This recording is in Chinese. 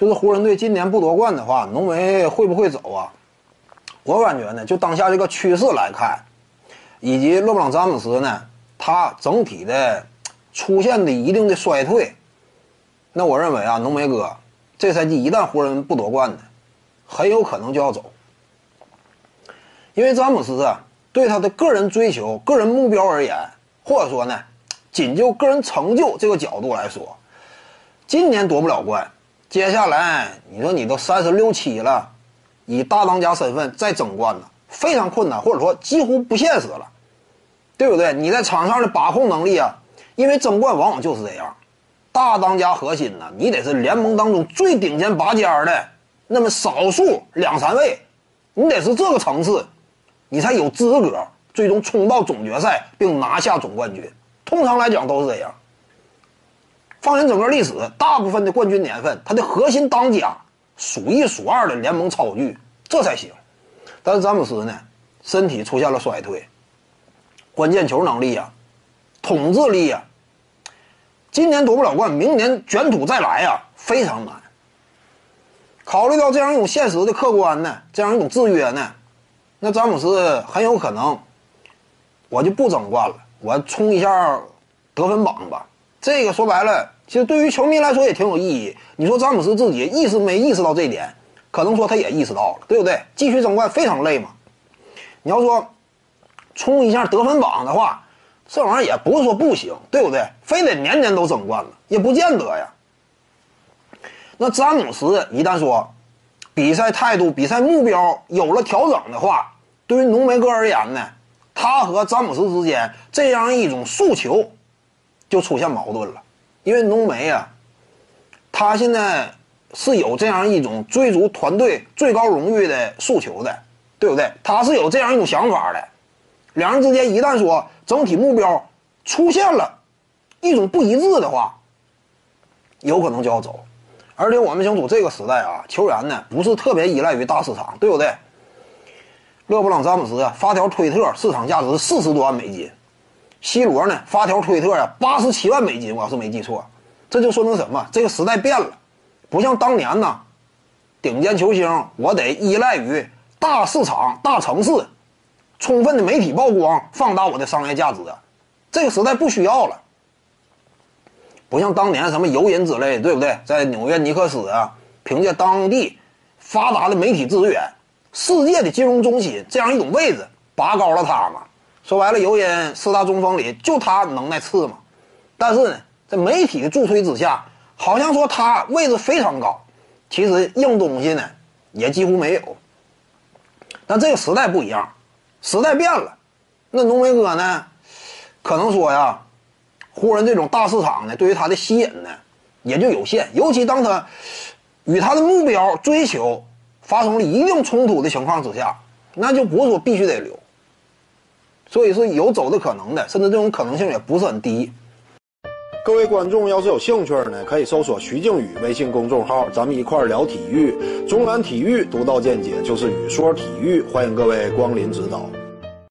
就是湖人队今年不夺冠的话，浓眉会不会走啊？我感觉呢，就当下这个趋势来看，以及勒布朗詹姆斯呢，他整体的出现的一定的衰退，那我认为啊，浓眉哥这赛季一旦湖人不夺冠呢，很有可能就要走，因为詹姆斯啊，对他的个人追求、个人目标而言，或者说呢，仅就个人成就这个角度来说，今年夺不了冠，接下来你说你都三十六七了，以大当家身份再争冠呢，非常困难，或者说几乎不现实了，对不对？你在场上的把控能力啊，因为争冠往往就是这样，大当家核心呢，你得是联盟当中最顶尖拔尖的那么少数两三位，你得是这个层次。你才有资格最终冲到总决赛并拿下总冠军。通常来讲都是这样。放眼整个历史，大部分的冠军年份，他的核心当家数一数二的联盟超巨，这才行。但是詹姆斯呢，身体出现了衰退，关键球能力呀，统治力呀，今年夺不了冠，明年卷土再来呀，非常难。考虑到这样一种现实的客观呢，这样一种制约呢。那詹姆斯很有可能，我就不争冠了，我冲一下得分榜吧。这个说白了，其实对于球迷来说也挺有意义。你说詹姆斯自己意识没意识到这一点？可能说他也意识到了，对不对？继续争冠非常累嘛。你要说冲一下得分榜的话，这玩意儿也不是说不行，对不对？非得年年都争冠了，也不见得呀。那詹姆斯一旦说。比赛态度、比赛目标有了调整的话，对于浓眉哥而言呢，他和詹姆斯之间这样一种诉求就出现矛盾了。因为浓眉啊，他现在是有这样一种追逐团队最高荣誉的诉求的，对不对？他是有这样一种想法的。两人之间一旦说整体目标出现了一种不一致的话，有可能就要走。而且我们清楚，这个时代啊，球员呢不是特别依赖于大市场，对不对？勒布朗詹姆斯啊发条推特，市场价值四十多万美金；C 罗呢发条推特呀，八十七万美金，我要是没记错，这就说明什么？这个时代变了，不像当年呢，顶尖球星我得依赖于大市场、大城市，充分的媒体曝光，放大我的商业价值。这个时代不需要了。不像当年什么游人之类，对不对？在纽约尼克斯啊，凭借当地发达的媒体资源、世界的金融中心这样一种位置，拔高了他嘛。说白了，游人四大中锋里就他能耐次嘛。但是呢，在媒体的助推之下，好像说他位置非常高，其实硬东西呢也几乎没有。但这个时代不一样，时代变了。那浓眉哥呢，可能说呀。湖人这种大市场呢，对于他的吸引呢，也就有限。尤其当他与他的目标追求发生了一定冲突的情况之下，那就不是说必须得留，所以是有走的可能的，甚至这种可能性也不是很低。各位观众要是有兴趣呢，可以搜索徐静宇微信公众号，咱们一块聊体育。中南体育独到见解就是语说体育，欢迎各位光临指导。